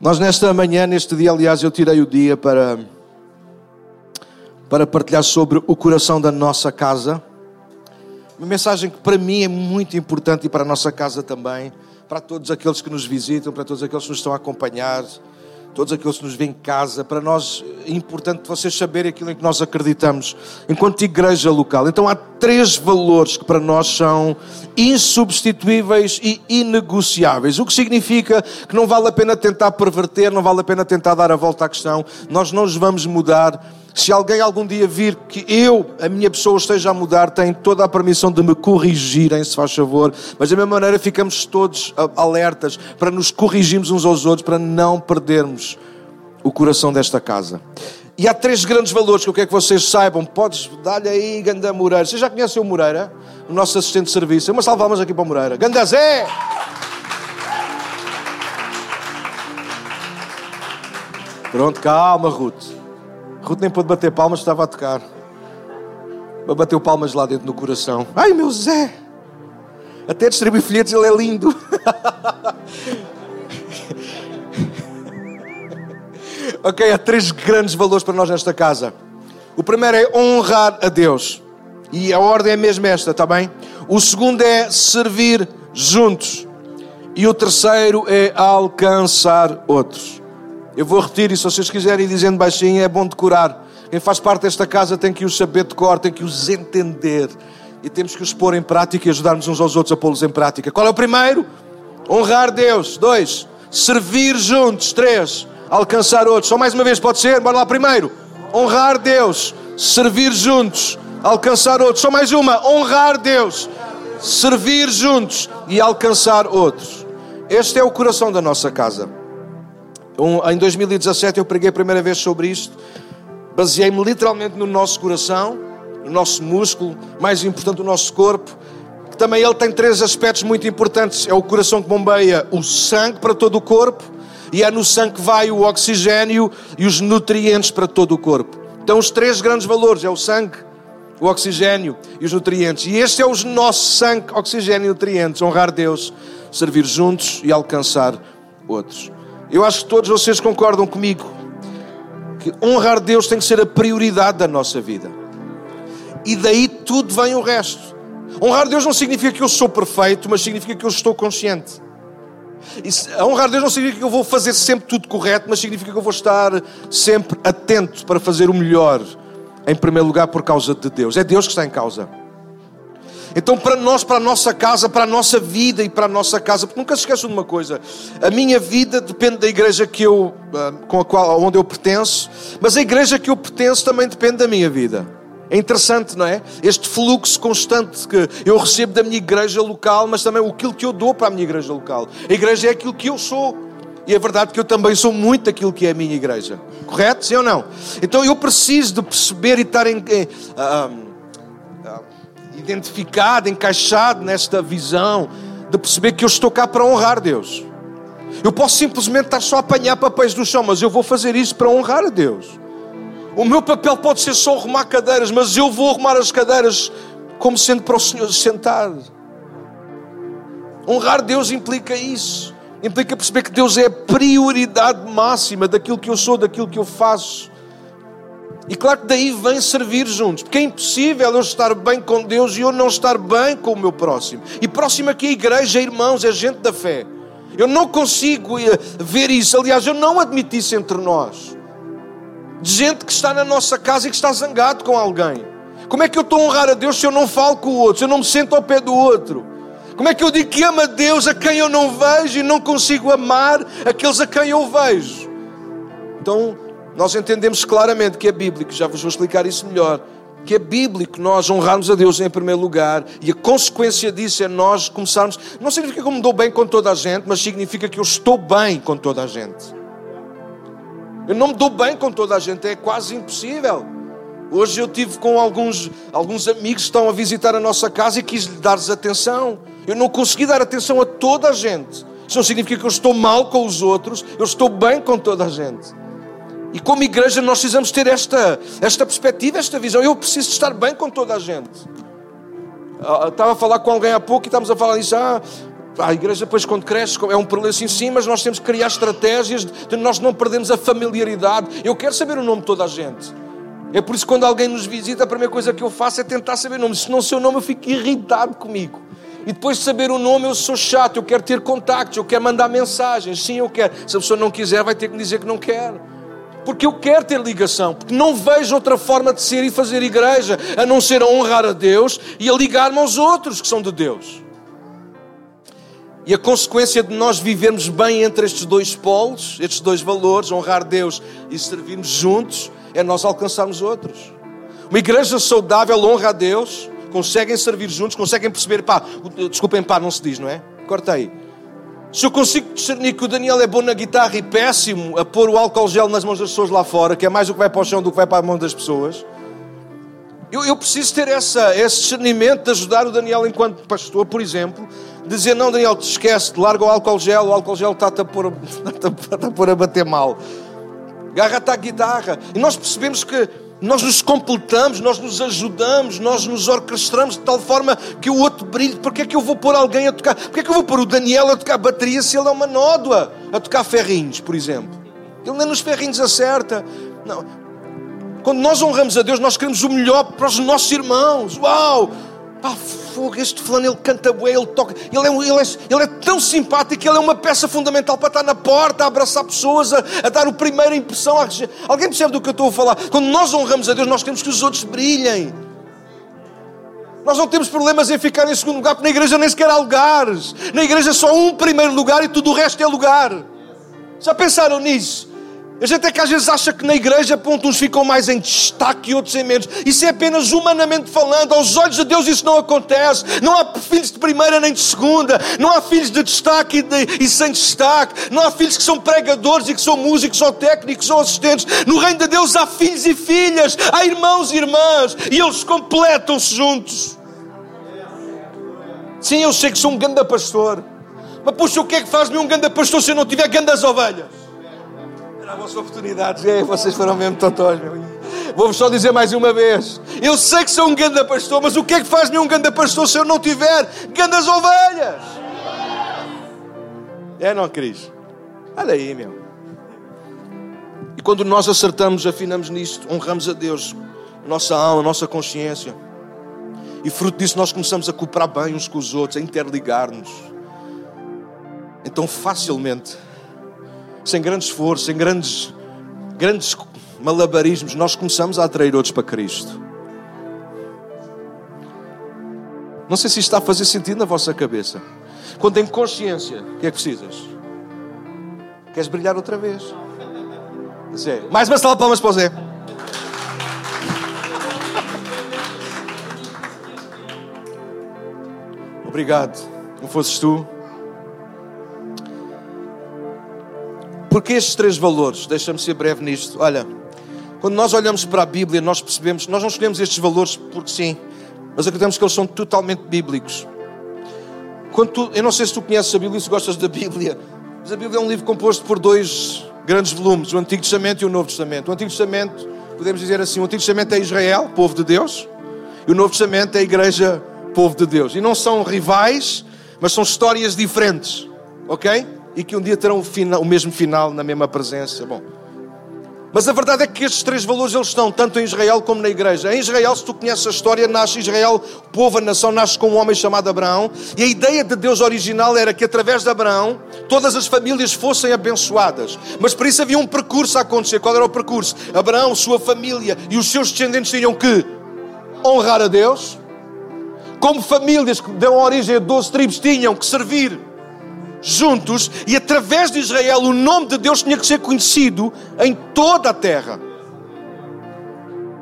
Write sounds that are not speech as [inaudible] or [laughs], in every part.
Nós nesta manhã, neste dia, aliás, eu tirei o dia para, para partilhar sobre o coração da nossa casa. Uma mensagem que para mim é muito importante e para a nossa casa também, para todos aqueles que nos visitam, para todos aqueles que nos estão a acompanhar, todos aqueles que nos vêm em casa, para nós é importante vocês saberem aquilo em que nós acreditamos enquanto igreja local. Então há três valores que para nós são insubstituíveis e inegociáveis, o que significa que não vale a pena tentar perverter, não vale a pena tentar dar a volta à questão, nós não nos vamos mudar. Se alguém algum dia vir que eu, a minha pessoa, esteja a mudar, tem toda a permissão de me corrigirem, se faz favor. Mas da mesma maneira ficamos todos alertas para nos corrigirmos uns aos outros, para não perdermos o coração desta casa. E há três grandes valores que eu quero que vocês saibam. Podes dar-lhe aí, Ganda Moreira. Vocês já conhecem o Moreira? O nosso assistente de serviço. Uma salva aqui para o Moreira. Ganda Zé! Pronto, calma, Ruth. Ruth nem pôde bater palmas, estava a tocar. Mas bateu palmas lá dentro no coração. Ai, meu Zé! Até distribui folhetos, ele é lindo. [laughs] ok, há três grandes valores para nós nesta casa. O primeiro é honrar a Deus. E a ordem é mesmo esta, está bem? O segundo é servir juntos. E o terceiro é alcançar outros. Eu vou repetir, e se vocês quiserem dizendo baixinho, é bom decorar. Quem faz parte desta casa tem que os saber de cor, tem que os entender. E temos que os pôr em prática e ajudar-nos uns aos outros a pô-los em prática. Qual é o primeiro? Honrar Deus. Dois, servir juntos. Três, alcançar outros. Só mais uma vez, pode ser? Bora lá primeiro. Honrar Deus, servir juntos, alcançar outros. Só mais uma. Honrar Deus, servir juntos e alcançar outros. Este é o coração da nossa casa. Em 2017 eu preguei a primeira vez sobre isto. Baseei-me literalmente no nosso coração, no nosso músculo, mais importante, o nosso corpo. Também ele tem três aspectos muito importantes. É o coração que bombeia o sangue para todo o corpo e é no sangue que vai o oxigênio e os nutrientes para todo o corpo. Então, os três grandes valores é o sangue, o oxigênio e os nutrientes. E este é o nosso sangue, oxigênio e nutrientes: honrar Deus, servir juntos e alcançar outros. Eu acho que todos vocês concordam comigo que honrar Deus tem que ser a prioridade da nossa vida. E daí tudo vem o resto. Honrar Deus não significa que eu sou perfeito, mas significa que eu estou consciente. E honrar Deus não significa que eu vou fazer sempre tudo correto, mas significa que eu vou estar sempre atento para fazer o melhor, em primeiro lugar por causa de Deus. É Deus que está em causa. Então, para nós, para a nossa casa, para a nossa vida e para a nossa casa, porque nunca se esqueçam de uma coisa: a minha vida depende da igreja que eu, ah, com a qual, onde eu pertenço, mas a igreja que eu pertenço também depende da minha vida. É interessante, não é? Este fluxo constante que eu recebo da minha igreja local, mas também aquilo que eu dou para a minha igreja local. A igreja é aquilo que eu sou. E é verdade que eu também sou muito aquilo que é a minha igreja. Correto? Sim ou não? Então eu preciso de perceber e estar em, em, uh, uh, identificado, encaixado nesta visão, de perceber que eu estou cá para honrar Deus. Eu posso simplesmente estar só a apanhar papéis do chão, mas eu vou fazer isso para honrar a Deus. O meu papel pode ser só arrumar cadeiras, mas eu vou arrumar as cadeiras como sendo para o Senhor sentar. Honrar Deus implica isso. Implica perceber que Deus é a prioridade máxima daquilo que eu sou, daquilo que eu faço. E claro que daí vem servir juntos, porque é impossível eu estar bem com Deus e eu não estar bem com o meu próximo. E próximo aqui é a igreja, irmãos, é gente da fé. Eu não consigo eh, ver isso. Aliás, eu não admito isso entre nós de gente que está na nossa casa e que está zangado com alguém. Como é que eu estou a honrar a Deus se eu não falo com o outro, se eu não me sento ao pé do outro? Como é que eu digo que amo a Deus a quem eu não vejo e não consigo amar aqueles a quem eu vejo? Então, nós entendemos claramente que é bíblico, já vos vou explicar isso melhor, que é bíblico nós honrarmos a Deus em primeiro lugar e a consequência disso é nós começarmos. Não significa que eu me dou bem com toda a gente, mas significa que eu estou bem com toda a gente. Eu não me dou bem com toda a gente, é quase impossível. Hoje eu tive com alguns, alguns amigos que estão a visitar a nossa casa e quis dar-lhes atenção. Eu não consegui dar atenção a toda a gente. Isso não significa que eu estou mal com os outros, eu estou bem com toda a gente. E como igreja nós precisamos ter esta, esta perspectiva, esta visão. Eu preciso estar bem com toda a gente. Eu ah, estava a falar com alguém há pouco e estávamos a falar disso. Ah, A igreja, depois, quando cresce, é um problema assim, sim, mas nós temos que criar estratégias de nós não perdermos a familiaridade. Eu quero saber o nome de toda a gente. É por isso que quando alguém nos visita, a primeira coisa que eu faço é tentar saber o nome. Se não sei o nome, eu fico irritado comigo. E depois de saber o nome, eu sou chato, eu quero ter contactos, eu quero mandar mensagens. Sim, eu quero. Se a pessoa não quiser, vai ter que me dizer que não quer. Porque eu quero ter ligação, porque não vejo outra forma de ser e fazer igreja a não ser a honrar a Deus e a ligar-me aos outros que são de Deus. E a consequência de nós vivermos bem entre estes dois polos, estes dois valores, honrar Deus e servirmos juntos, é nós alcançarmos outros. Uma igreja saudável honra a Deus, conseguem servir juntos, conseguem perceber, pá, desculpem, pá, não se diz, não é? Corta aí. Se eu consigo discernir que o Daniel é bom na guitarra e péssimo a pôr o álcool gel nas mãos das pessoas lá fora, que é mais o que vai para o chão do que vai para a mão das pessoas, eu, eu preciso ter essa, esse discernimento de ajudar o Daniel enquanto pastor, por exemplo, dizer, não Daniel, te esquece, larga o álcool gel, o álcool gel está-te a pôr [laughs] está a, pôr a bater mal. Agarra-te à guitarra. E nós percebemos que nós nos completamos, nós nos ajudamos, nós nos orquestramos de tal forma que o outro brilhe. Porque é que eu vou pôr alguém a tocar? Porque é que eu vou pôr o Daniel a tocar bateria se ele é uma nódoa? A tocar ferrinhos, por exemplo. Ele nem nos ferrinhos acerta. Não. Quando nós honramos a Deus, nós queremos o melhor para os nossos irmãos. Uau! Pá, fogo, este fulano ele canta bué, ele toca, ele é, ele, é, ele é tão simpático, ele é uma peça fundamental para estar na porta, a abraçar pessoas, a, a dar a primeira impressão. À... Alguém percebe do que eu estou a falar? Quando nós honramos a Deus, nós queremos que os outros brilhem. Nós não temos problemas em ficar em segundo lugar, porque na igreja nem sequer há lugares. Na igreja só um primeiro lugar e tudo o resto é lugar. Já pensaram nisso? A gente é que às vezes acha que na igreja ponto, uns ficam mais em destaque e outros em menos. Isso é apenas humanamente falando. Aos olhos de Deus isso não acontece. Não há filhos de primeira nem de segunda. Não há filhos de destaque e, de, e sem destaque. Não há filhos que são pregadores e que são músicos ou técnicos ou assistentes. No reino de Deus há filhos e filhas. Há irmãos e irmãs. E eles completam-se juntos. Sim, eu sei que sou um ganda pastor. Mas puxa, o que é que faz-me um ganda pastor se eu não tiver gandas ovelhas? A vossa oportunidade. É, vocês foram mesmo totós, meu. Vou-vos só dizer mais uma vez. Eu sei que sou um grande pastor, mas o que é que faz-me um grande pastor se eu não tiver grandes ovelhas? É, não, Cris? Olha aí, meu. E quando nós acertamos, afinamos nisto, honramos a Deus, nossa alma, nossa consciência. E fruto disso nós começamos a cooperar bem uns com os outros, a interligar-nos. Então facilmente sem grande esforço, sem grandes, grandes malabarismos, nós começamos a atrair outros para Cristo. Não sei se isto está a fazer sentido na vossa cabeça. Quando tem consciência, o que é que precisas? Queres brilhar outra vez? Zé. Mais uma salva de palmas para o Zé. Obrigado. Não fosses tu. Porque estes três valores, deixa-me ser breve nisto. Olha, quando nós olhamos para a Bíblia, nós percebemos, nós não escolhemos estes valores porque sim, mas acreditamos que eles são totalmente bíblicos. Quando tu, eu não sei se tu conheces a Bíblia e se gostas da Bíblia, mas a Bíblia é um livro composto por dois grandes volumes, o Antigo Testamento e o Novo Testamento. O Antigo Testamento, podemos dizer assim, o Antigo Testamento é Israel, povo de Deus, e o Novo Testamento é a Igreja, povo de Deus. E não são rivais, mas são histórias diferentes, ok? E que um dia terão o, final, o mesmo final na mesma presença. Bom, mas a verdade é que estes três valores eles estão tanto em Israel como na igreja. Em Israel, se tu conheces a história, nasce Israel, o povo, a nação, nasce com um homem chamado Abraão. E a ideia de Deus original era que através de Abraão todas as famílias fossem abençoadas. Mas para isso havia um percurso a acontecer. Qual era o percurso? Abraão, sua família e os seus descendentes tinham que honrar a Deus. Como famílias que dão origem a 12 tribos tinham que servir juntos e através de Israel o nome de Deus tinha que ser conhecido em toda a terra.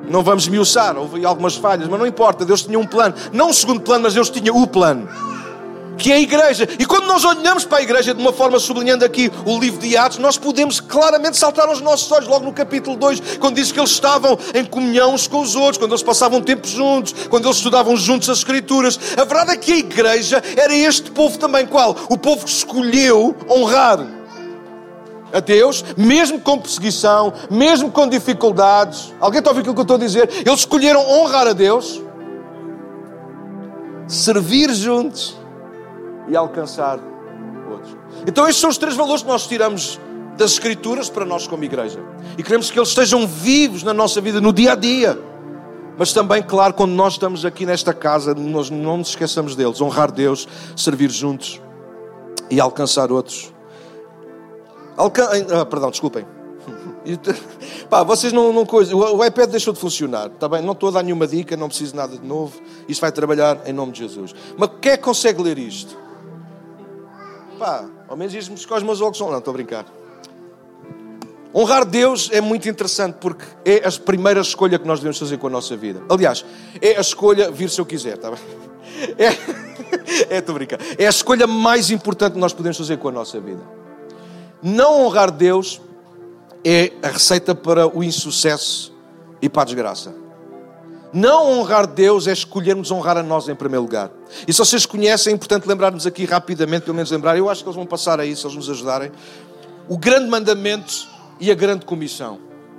Não vamos miuçar, houve algumas falhas, mas não importa, Deus tinha um plano. Não um segundo plano, mas Deus tinha o plano que é a igreja. E quando nós olhamos para a igreja de uma forma sublinhando aqui o livro de Atos, nós podemos claramente saltar aos nossos olhos, logo no capítulo 2, quando diz que eles estavam em comunhão uns com os outros, quando eles passavam tempo juntos, quando eles estudavam juntos as Escrituras. A verdade é que a igreja era este povo também, qual? O povo que escolheu honrar a Deus, mesmo com perseguição, mesmo com dificuldades. Alguém está a ouvir aquilo que eu estou a dizer? Eles escolheram honrar a Deus, servir juntos e alcançar outros. Então, estes são os três valores que nós tiramos das Escrituras para nós, como igreja. E queremos que eles estejam vivos na nossa vida, no dia a dia. Mas também, claro, quando nós estamos aqui nesta casa, nós não nos esqueçamos deles. Honrar Deus, servir juntos e alcançar outros. Alcan... Ah, perdão, desculpem. [laughs] Pá, vocês não, não coisa. O iPad deixou de funcionar, está bem? Não estou a dar nenhuma dica, não preciso nada de novo. Isto vai trabalhar em nome de Jesus. Mas quem é que consegue ler isto? Pá, ao menos diz-me os meus olhos Não, estou a brincar. Honrar Deus é muito interessante porque é a primeira escolha que nós devemos fazer com a nossa vida. Aliás, é a escolha vir se eu quiser, está bem? [laughs] É, [laughs] é, estou a brincar. É a escolha mais importante que nós podemos fazer com a nossa vida. Não honrar Deus é a receita para o insucesso e para a desgraça. Não honrar Deus é escolhermos honrar a nós em primeiro lugar. E se vocês conhecem, é importante lembrarmos aqui rapidamente, pelo menos lembrar, eu acho que eles vão passar aí, se eles nos ajudarem. O grande mandamento e a grande comissão.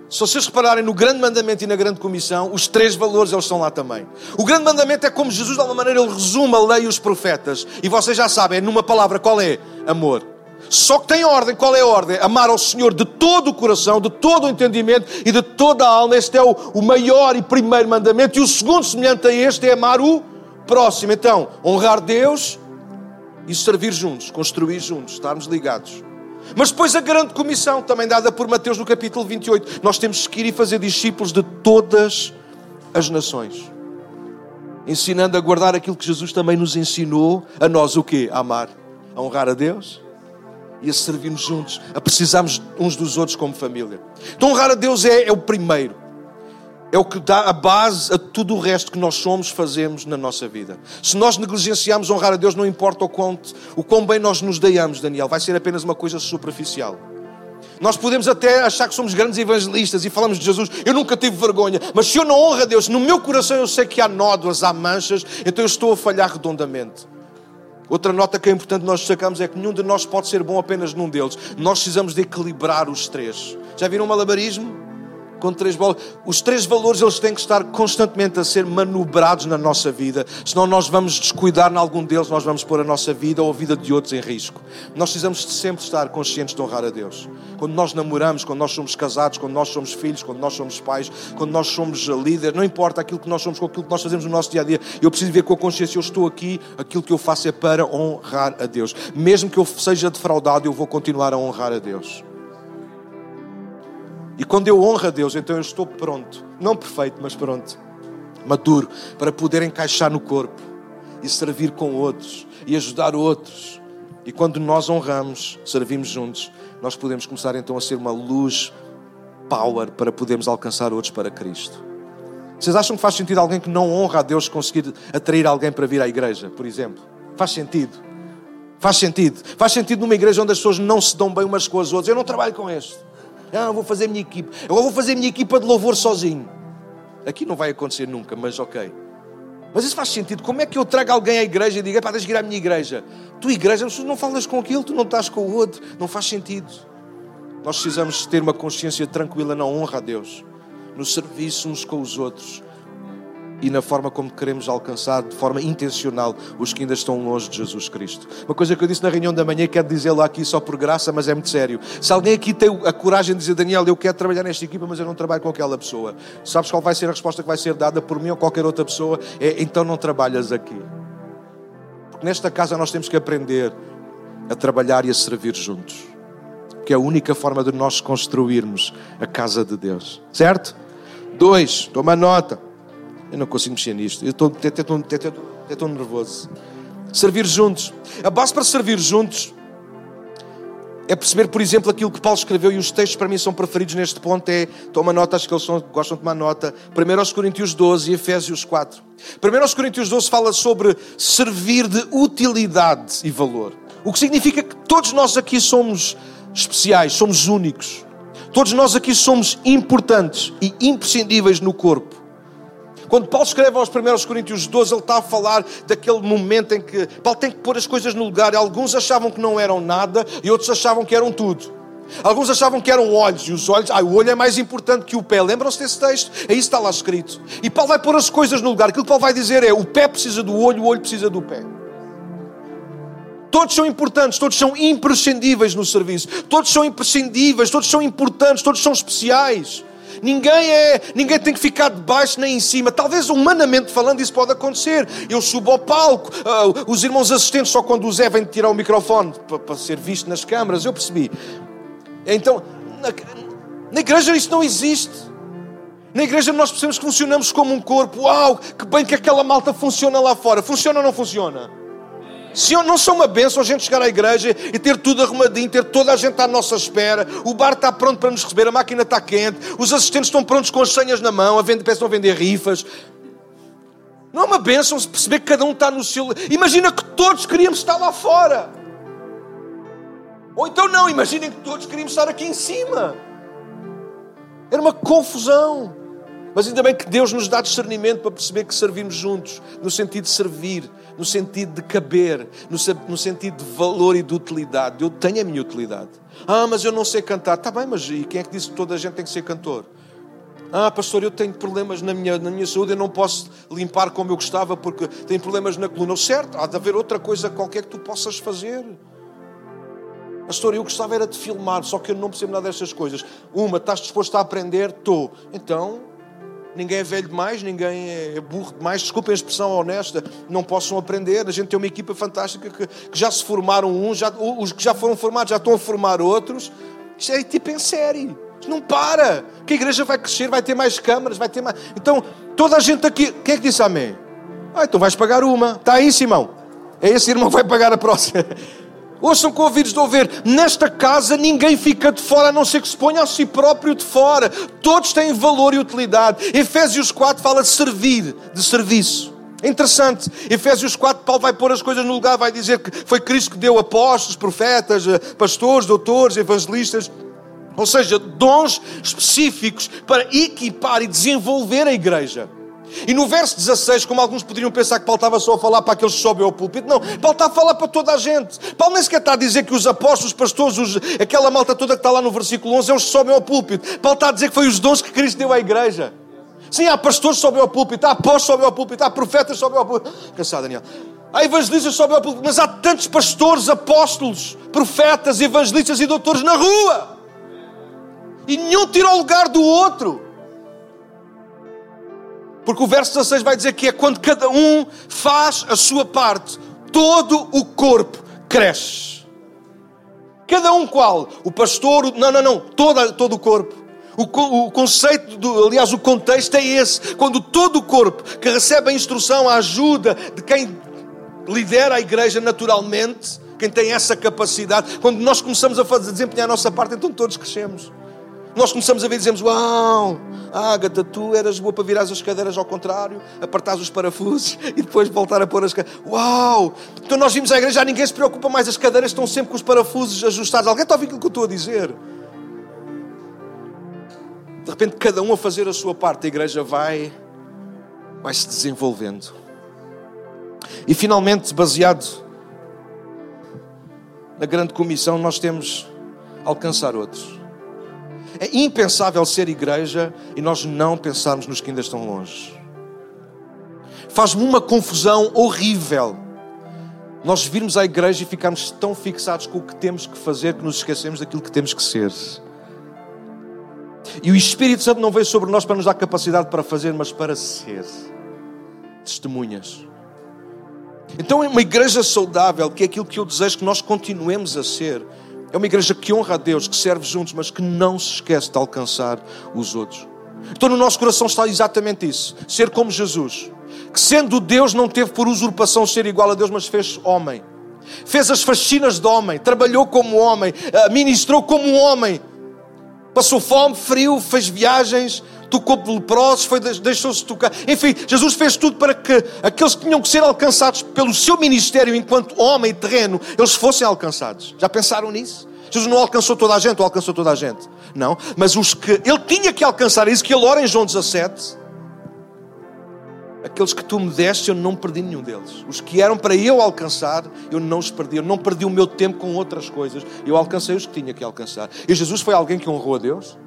Se vocês repararem no grande mandamento e na grande comissão, os três valores eles estão lá também. O grande mandamento é como Jesus, de alguma maneira, ele resume a lei e os profetas. E vocês já sabem, é numa palavra, qual é? Amor. Só que tem ordem. Qual é a ordem? Amar ao Senhor de todo o coração, de todo o entendimento e de toda a alma. Este é o, o maior e primeiro mandamento. E o segundo, semelhante a este, é amar o próximo. Então, honrar Deus e servir juntos, construir juntos, estarmos ligados. Mas depois a grande comissão, também dada por Mateus no capítulo 28, nós temos que ir e fazer discípulos de todas as nações. Ensinando a guardar aquilo que Jesus também nos ensinou, a nós o quê? A amar, a honrar a Deus e a servirmos juntos, a precisarmos uns dos outros como família. Então, honrar a Deus é, é o primeiro. É o que dá a base a tudo o resto que nós somos, fazemos na nossa vida. Se nós negligenciarmos honrar a Deus, não importa o, quanto, o quão bem nós nos deiamos, Daniel, vai ser apenas uma coisa superficial. Nós podemos até achar que somos grandes evangelistas e falamos de Jesus. Eu nunca tive vergonha, mas se eu não honro a Deus, no meu coração eu sei que há nódoas, há manchas, então eu estou a falhar redondamente. Outra nota que é importante nós destacamos é que nenhum de nós pode ser bom apenas num deles. Nós precisamos de equilibrar os três. Já viram o malabarismo? Com três bolas. Os três valores eles têm que estar constantemente a ser manobrados na nossa vida, senão nós vamos descuidar em algum deles, nós vamos pôr a nossa vida ou a vida de outros em risco. Nós precisamos de sempre estar conscientes de honrar a Deus. Quando nós namoramos, quando nós somos casados, quando nós somos filhos, quando nós somos pais, quando nós somos líderes, não importa aquilo que nós somos, com aquilo que nós fazemos no nosso dia a dia, eu preciso ver com a consciência, eu estou aqui, aquilo que eu faço é para honrar a Deus. Mesmo que eu seja defraudado, eu vou continuar a honrar a Deus. E quando eu honro a Deus, então eu estou pronto, não perfeito, mas pronto, maduro, para poder encaixar no corpo e servir com outros e ajudar outros. E quando nós honramos, servimos juntos, nós podemos começar então a ser uma luz power para podermos alcançar outros para Cristo. Vocês acham que faz sentido alguém que não honra a Deus conseguir atrair alguém para vir à igreja, por exemplo? Faz sentido. Faz sentido. Faz sentido numa igreja onde as pessoas não se dão bem umas com as outras. Eu não trabalho com este. Ah, vou fazer minha equipa. Agora vou fazer minha equipa de louvor sozinho. Aqui não vai acontecer nunca, mas ok. Mas isso faz sentido. Como é que eu trago alguém à igreja e digo, pá, deixa ir à minha igreja? Tu, igreja, não falas com aquilo, tu não estás com o outro. Não faz sentido. Nós precisamos ter uma consciência tranquila na honra a Deus, no serviço uns com os outros, e na forma como queremos alcançar de forma intencional os que ainda estão longe de Jesus Cristo. Uma coisa que eu disse na reunião da manhã, quero dizê-lo aqui só por graça, mas é muito sério. Se alguém aqui tem a coragem de dizer, Daniel, eu quero trabalhar nesta equipa, mas eu não trabalho com aquela pessoa, sabes qual vai ser a resposta que vai ser dada por mim ou qualquer outra pessoa? É então não trabalhas aqui. Porque nesta casa nós temos que aprender a trabalhar e a servir juntos. Que é a única forma de nós construirmos a casa de Deus. Certo? Dois, toma nota. Eu não consigo mexer nisto. Eu estou até, estou nervoso. Servir juntos. A base para servir juntos é perceber, por exemplo, aquilo que Paulo escreveu, e os textos para mim são preferidos neste ponto, é, toma nota, acho que eles são, gostam de tomar nota, 1 Coríntios 12 e Efésios 4. 1 Coríntios 12 fala sobre servir de utilidade e valor. O que significa que todos nós aqui somos especiais, somos únicos. Todos nós aqui somos importantes e imprescindíveis no corpo. Quando Paulo escreve aos 1 Coríntios 12, ele está a falar daquele momento em que Paulo tem que pôr as coisas no lugar. Alguns achavam que não eram nada e outros achavam que eram tudo. Alguns achavam que eram olhos, e os olhos, ah, o olho é mais importante que o pé. Lembram-se desse texto? É isso que está lá escrito. E Paulo vai pôr as coisas no lugar. Aquilo que Paulo vai dizer é: o pé precisa do olho, o olho precisa do pé. Todos são importantes, todos são imprescindíveis no serviço. Todos são imprescindíveis, todos são importantes, todos são especiais. Ninguém é, ninguém tem que ficar de baixo nem em cima. Talvez humanamente falando isso pode acontecer. Eu subo ao palco, uh, os irmãos assistentes só quando o Zé vem tirar o microfone para, para ser visto nas câmaras, eu percebi. Então, na, na igreja isso não existe. Na igreja nós percebemos que funcionamos como um corpo. Uau, que bem que aquela malta funciona lá fora. Funciona ou não funciona? Se não são uma benção a gente chegar à igreja e ter tudo arrumadinho, ter toda a gente à nossa espera, o bar está pronto para nos receber, a máquina está quente, os assistentes estão prontos com as senhas na mão, a vender, pensam a vender rifas. Não é uma benção se perceber que cada um está no seu. Imagina que todos queríamos estar lá fora. Ou então não, imaginem que todos queríamos estar aqui em cima. Era uma confusão. Mas ainda bem que Deus nos dá discernimento para perceber que servimos juntos, no sentido de servir, no sentido de caber, no, sentido de valor e de utilidade. Eu tenho a minha utilidade. Ah, mas eu não sei cantar. Está bem, mas e quem é que disse que toda a gente tem que ser cantor? Ah, pastor, eu tenho problemas na minha, na minha saúde, eu não posso limpar como eu gostava porque tenho problemas na coluna. Certo, há de haver outra coisa qualquer que tu possas fazer. Pastor, eu gostava era de filmar, só que eu não percebo nada destas coisas. Uma, estás disposto a aprender? Estou. Então, ninguém é velho demais, ninguém é burro demais, desculpem a expressão honesta, não possam aprender. A gente tem uma equipa fantástica que, que já se formaram uns, já, os que já foram formados já estão a formar outros. Isto é tipo em série. Isto não para. Que a igreja vai crescer, vai ter mais câmaras, vai ter mais. Então, toda a gente aqui. Quem é que disse amém? Ah, então vais pagar uma. Está aí, Simão. É esse irmão que vai pagar a próxima. Ouçam com ouvidos de ouvir. Nesta casa ninguém fica de fora, a não ser que se ponha a si próprio de fora. Todos têm valor e utilidade. Efésios 4 fala de servir, de serviço. É interessante. Efésios 4, Paulo vai pôr as coisas no lugar, vai dizer que foi Cristo que deu apóstolos, profetas, eh, pastores, doutores, evangelistas. Ou seja, dons específicos para equipar e desenvolver a igreja. E no verso 16, como alguns poderiam pensar que Paulo estava só a falar para aqueles que sobem ao púlpito, não, Paulo está a falar para toda a gente. Paulo nem sequer está a dizer que os apóstolos, os pastores, os, aquela malta toda que está lá no versículo 11, eles sobem ao púlpito. Paulo está a dizer que foi os dons que Cristo deu à igreja. Sim, há pastores que sobem ao púlpito, há apóstolos que sobem ao púlpito, há profetas que sobem ao púlpito. Cansado, Daniel. Há evangelistas que sobem ao púlpito, mas há tantos pastores, apóstolos, profetas, evangelistas e doutores na rua. E nenhum tira o lugar do outro. Porque o verso 16 vai dizer que é quando cada um faz a sua parte, todo o corpo cresce. Cada um qual? O pastor, não, não, não, todo, todo o corpo. O, o conceito, do, aliás, o contexto é esse. Quando todo o corpo que recebe a instrução, a ajuda de quem lidera a igreja naturalmente, quem tem essa capacidade, quando nós começamos a fazer, desempenhar a nossa parte, então todos crescemos. Nós começamos a ver e dizemos: Uau, Ágata, tu eras boa para virar as cadeiras ao contrário, apertar os parafusos [laughs] e depois voltar a pôr as cadeiras. Uau! Então nós vimos a igreja, ninguém se preocupa mais, as cadeiras estão sempre com os parafusos ajustados. Alguém está a ouvir aquilo que eu estou a dizer? De repente, cada um a fazer a sua parte, a igreja vai, vai se desenvolvendo. E finalmente, baseado na grande comissão, nós temos alcançar outros. É impensável ser igreja e nós não pensarmos nos que ainda estão longe. Faz-me uma confusão horrível nós virmos à igreja e ficarmos tão fixados com o que temos que fazer que nos esquecemos daquilo que temos que ser. E o Espírito Santo não veio sobre nós para nos dar capacidade para fazer, mas para ser testemunhas. Então, uma igreja saudável, que é aquilo que eu desejo que nós continuemos a ser, é uma igreja que honra a Deus, que serve juntos, mas que não se esquece de alcançar os outros. Então no nosso coração está exatamente isso: ser como Jesus, que sendo Deus não teve por usurpação ser igual a Deus, mas fez homem. Fez as faxinas de homem, trabalhou como homem, eh, ministrou como homem, passou fome, frio, fez viagens, tocou leprosos, foi, deixou-se tocar. Enfim, Jesus fez tudo para que aqueles que tinham que ser alcançados pelo seu ministério enquanto homem terreno, eles fossem alcançados. Já pensaram nisso? Jesus não alcançou toda a gente ou alcançou toda a gente? Não. Mas os que ele tinha que alcançar, é isso que ele ora em João 17. Aqueles que tu me deste, eu não perdi nenhum deles. Os que eram para eu alcançar, eu não os perdi. Eu não perdi o meu tempo com outras coisas. Eu alcancei os que tinha que alcançar. E Jesus foi alguém que honrou a Deus?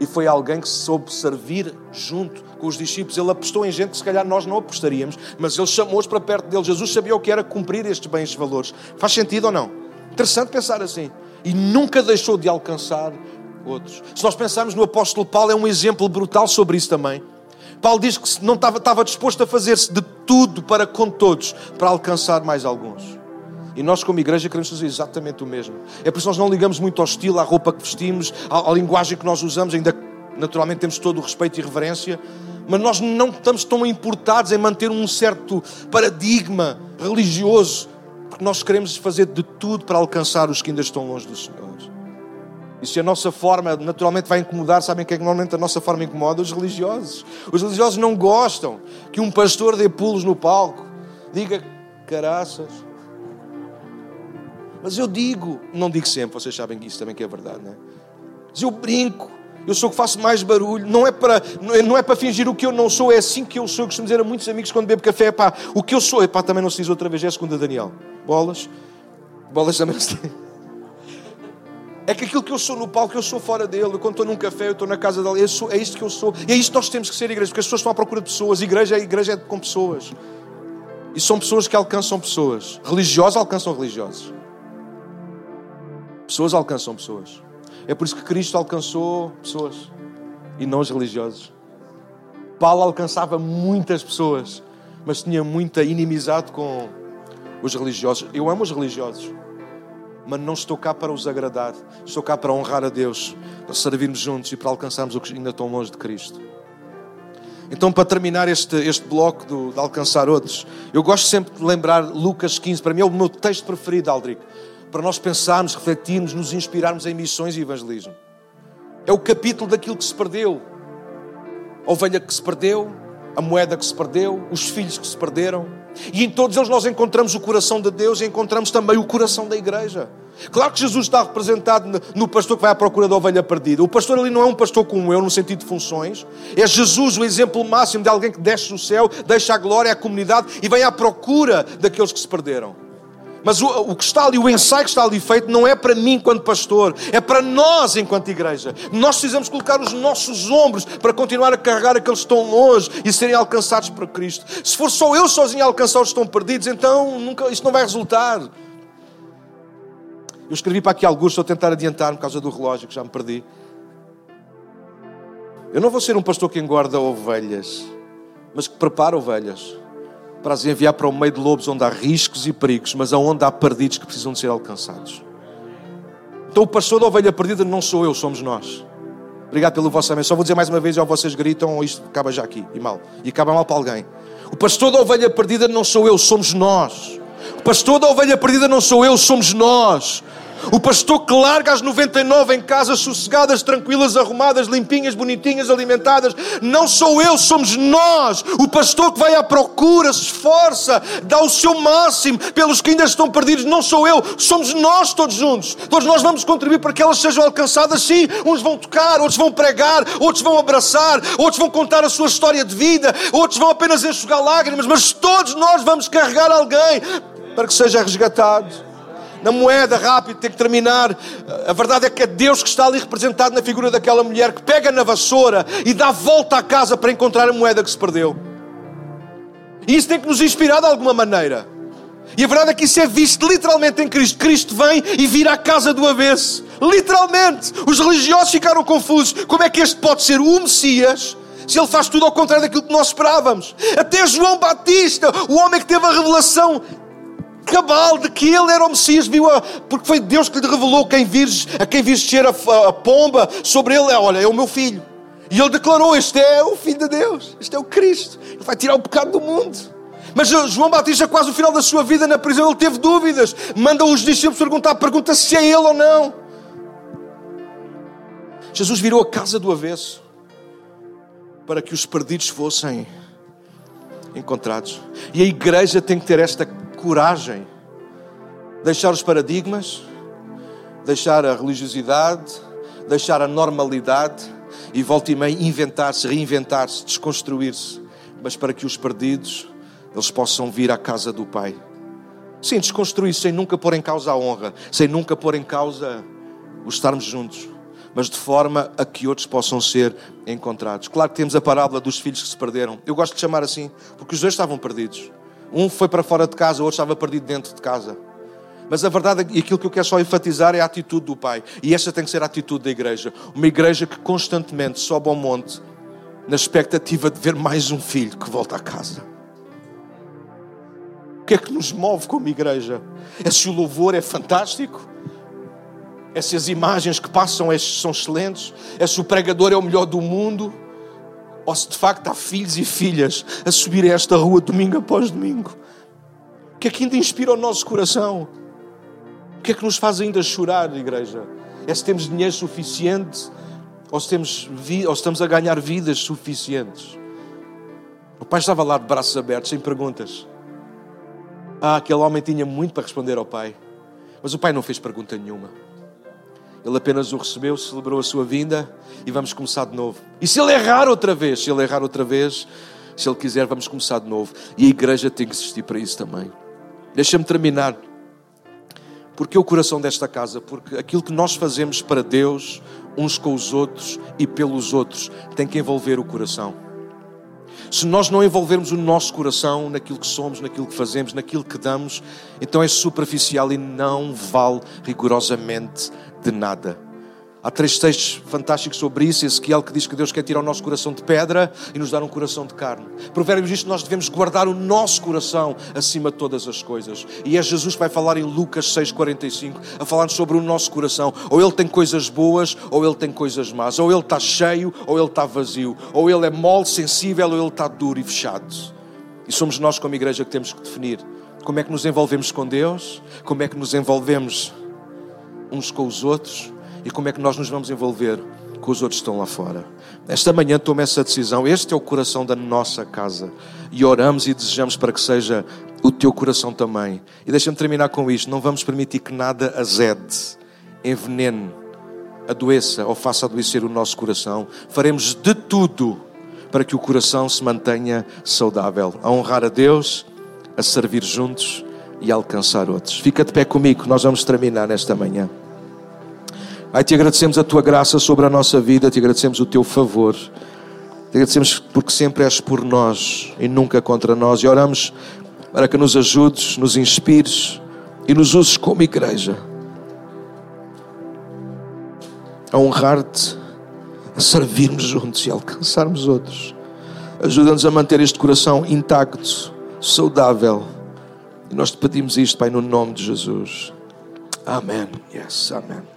E foi alguém que soube servir junto com os discípulos. Ele apostou em gente que se calhar nós não apostaríamos, mas ele chamou-os para perto dele. Jesus sabia o que era cumprir estes bens e valores. Faz sentido ou não? Interessante pensar assim. E nunca deixou de alcançar outros. Se nós pensarmos no apóstolo Paulo, é um exemplo brutal sobre isso também. Paulo diz que não estava, estava disposto a fazer-se de tudo para com todos, para alcançar mais alguns. E nós, como igreja, queremos fazer exatamente o mesmo. É por isso que nós não ligamos muito ao estilo, à roupa que vestimos, à, à linguagem que nós usamos, ainda naturalmente temos todo o respeito e reverência, mas nós não estamos tão importados em manter um certo paradigma religioso, porque nós queremos fazer de tudo para alcançar os que ainda estão longe do Senhor. E se a nossa forma naturalmente vai incomodar, sabem que é que normalmente a nossa forma incomoda? Os religiosos. Os religiosos não gostam que um pastor dê pulos no palco, diga caraças. Mas eu digo, não digo sempre, vocês sabem que isso também que é verdade, não é? Mas eu brinco, eu sou o que faço mais barulho, não é, para, não é para fingir o que eu não sou, é assim que eu sou. Eu costumo dizer a muitos amigos quando bebo café, é pá, o que eu sou, é pá, também não se diz outra vez, é a segunda Daniel. Bolas, bolas também se. É que aquilo que eu sou no palco, eu sou fora dele. Quando estou num café, eu estou na casa dele. Sou, é isto que eu sou. E é isto que nós temos que ser igreja, porque as pessoas estão à procura de pessoas. Igreja, igreja é com pessoas. E são pessoas que alcançam pessoas. Religiosos alcançam religiosos. Pessoas alcançam pessoas. É por isso que Cristo alcançou pessoas e não os religiosos. Paulo alcançava muitas pessoas, mas tinha muita inimizade com os religiosos. Eu amo os religiosos mas não estou cá para os agradar, estou cá para honrar a Deus, para servirmos juntos e para alcançarmos o que ainda estão longe de Cristo. Então, para terminar este, este bloco do, de alcançar outros, eu gosto sempre de lembrar Lucas 15, para mim é o meu texto preferido, Aldric, para nós pensarmos, refletirmos, nos inspirarmos em missões e evangelismo. É o capítulo daquilo que se perdeu, a ovelha que se perdeu, a moeda que se perdeu, os filhos que se perderam. E em todos eles nós encontramos o coração de Deus e encontramos também o coração da igreja. Claro que Jesus está representado no pastor que vai à procura da ovelha perdida. O pastor ali não é um pastor como eu, no sentido de funções. É Jesus o exemplo máximo de alguém que desce do céu, deixa a glória à comunidade e vem à procura daqueles que se perderam. Mas o, o, que está ali, o ensaio que está ali feito, não é para mim enquanto pastor, é para nós enquanto igreja. Nós precisamos colocar os nossos ombros para continuar a carregar aqueles que estão longe e serem alcançados por Cristo. Se for só eu sozinho a alcançar os que estão perdidos, então nunca, isto não vai resultar. Eu escrevi para aqui alguns, estou a tentar adiantar por causa do relógio, que já me perdi. Eu não vou ser um pastor que engorda ovelhas, mas que prepara ovelhas para as enviar para o meio de lobos onde há riscos e perigos, mas aonde há perdidos que precisam de ser alcançados. Então o pastor da ovelha perdida não sou eu, somos nós. Obrigado pelo vosso amém. Só vou dizer mais uma vez, ou vocês gritam, ou isto acaba já aqui, e mal. E acaba mal para alguém. O pastor da ovelha perdida não sou eu, somos nós. O pastor da ovelha perdida não sou eu, somos nós. O pastor que larga as 99 em casas sossegadas, tranquilas, arrumadas, limpinhas, bonitinhas, alimentadas. Não sou eu, somos nós. O pastor que vai à procura, se esforça, dá o seu máximo pelos que ainda estão perdidos. Não sou eu, somos nós todos juntos. Todos nós vamos contribuir para que elas sejam alcançadas. Sim, uns vão tocar, outros vão pregar, outros vão abraçar, outros vão contar a sua história de vida, outros vão apenas enxugar lágrimas, mas todos nós vamos carregar alguém para que seja resgatado na moeda rápido, tem que terminar. A verdade é que é Deus que está ali representado na figura daquela mulher que pega na vassoura e dá volta à casa para encontrar a moeda que se perdeu. E isso tem que nos inspirar de alguma maneira. E a verdade é que isso é visto literalmente em Cristo. Cristo vem e vira a casa do avesso. Literalmente. Os religiosos ficaram confusos. Como é que este pode ser o Messias? Se ele faz tudo ao contrário daquilo que nós esperávamos. Até João Batista, o homem que teve a revelação cabal de que ele era o Messias, viu a, porque foi Deus que lhe revelou quem vires, a quem vires descer a, a, pomba sobre ele. Olha, é o meu filho. E ele declarou: Este é o Filho de Deus, este é o Cristo, ele vai tirar o pecado do mundo. Mas João Batista, quase no final da sua vida na prisão, ele teve dúvidas. Manda os discípulos perguntar: pergunta se é ele ou não. Jesus virou a casa do avesso para que os perdidos fossem encontrados. E a igreja tem que ter esta coragem. Deixar os paradigmas, deixar a religiosidade, deixar a normalidade e volta e meia inventar-se, reinventar-se, desconstruir-se, mas para que os perdidos eles possam vir à casa do Pai. Sim, desconstruir sem nunca pôr em causa a honra, sem nunca pôr em causa o estarmos juntos, mas de forma a que outros possam ser encontrados. Claro que temos a parábola dos filhos que se perderam. Eu gosto de chamar assim, porque os dois estavam perdidos. Um foi para fora de casa, o outro estava perdido dentro de casa. Mas a verdade e aquilo que eu quero só enfatizar é a atitude do Pai. E esta tem que ser a atitude da igreja. Uma igreja que constantemente sobe ao monte na expectativa de ver mais um filho que volta a casa. O que é que nos move como igreja? É se o louvor é fantástico? É se as imagens que passam são excelentes? É se o pregador é o melhor do mundo? Ou se de facto há filhos e filhas a subir a esta rua domingo após domingo? O que é que ainda inspira o nosso coração? O que é que nos faz ainda chorar, igreja? É se temos dinheiro suficiente ou se, temos, ou se estamos a ganhar vidas suficientes? O pai estava lá de braços abertos, sem perguntas. Ah, aquele homem tinha muito para responder ao pai. Mas o pai não fez pergunta nenhuma. Ele apenas o recebeu, celebrou a sua vinda e vamos começar de novo. E se ele errar outra vez, se ele errar outra vez, se ele quiser, vamos começar de novo. E a igreja tem que existir para isso também. Deixa-me terminar porque o coração desta casa? Porque aquilo que nós fazemos para Deus, uns com os outros e pelos outros, tem que envolver o coração. Se nós não envolvermos o nosso coração naquilo que somos, naquilo que fazemos, naquilo que damos, então é superficial e não vale rigorosamente de nada. Há três textos fantásticos sobre isso. Ezequiel que diz que Deus quer tirar o nosso coração de pedra e nos dar um coração de carne. Provérbios diz que nós devemos guardar o nosso coração acima de todas as coisas. E é Jesus que vai falar em Lucas 6,45, a falar sobre o nosso coração. Ou ele tem coisas boas, ou ele tem coisas más. Ou ele está cheio, ou ele está vazio. Ou ele é mole, sensível, ou ele está duro e fechado. E somos nós, como igreja, que temos que definir como é que nos envolvemos com Deus, como é que nos envolvemos uns com os outros e como é que nós nos vamos envolver com os outros que estão lá fora. Esta manhã tome essa decisão. Este é o coração da nossa casa. E oramos e desejamos para que seja o teu coração também. E deixa-me terminar com isto. Não vamos permitir que nada azede, envenene, adoeça ou faça adoecer o nosso coração. Faremos de tudo para que o coração se mantenha saudável. A honrar a Deus, a servir juntos e a alcançar outros. Fica de pé comigo, nós vamos terminar nesta manhã. Pai, te agradecemos a tua graça sobre a nossa vida, te agradecemos o teu favor, te agradecemos porque sempre és por nós e nunca contra nós. E oramos para que nos ajudes, nos inspires e nos uses como igreja a honrar-te, a servirmos juntos e alcançarmos outros. Ajuda-nos a manter este coração intacto, saudável. E nós te pedimos isto, Pai, no nome de Jesus. Amém. Yes, amém.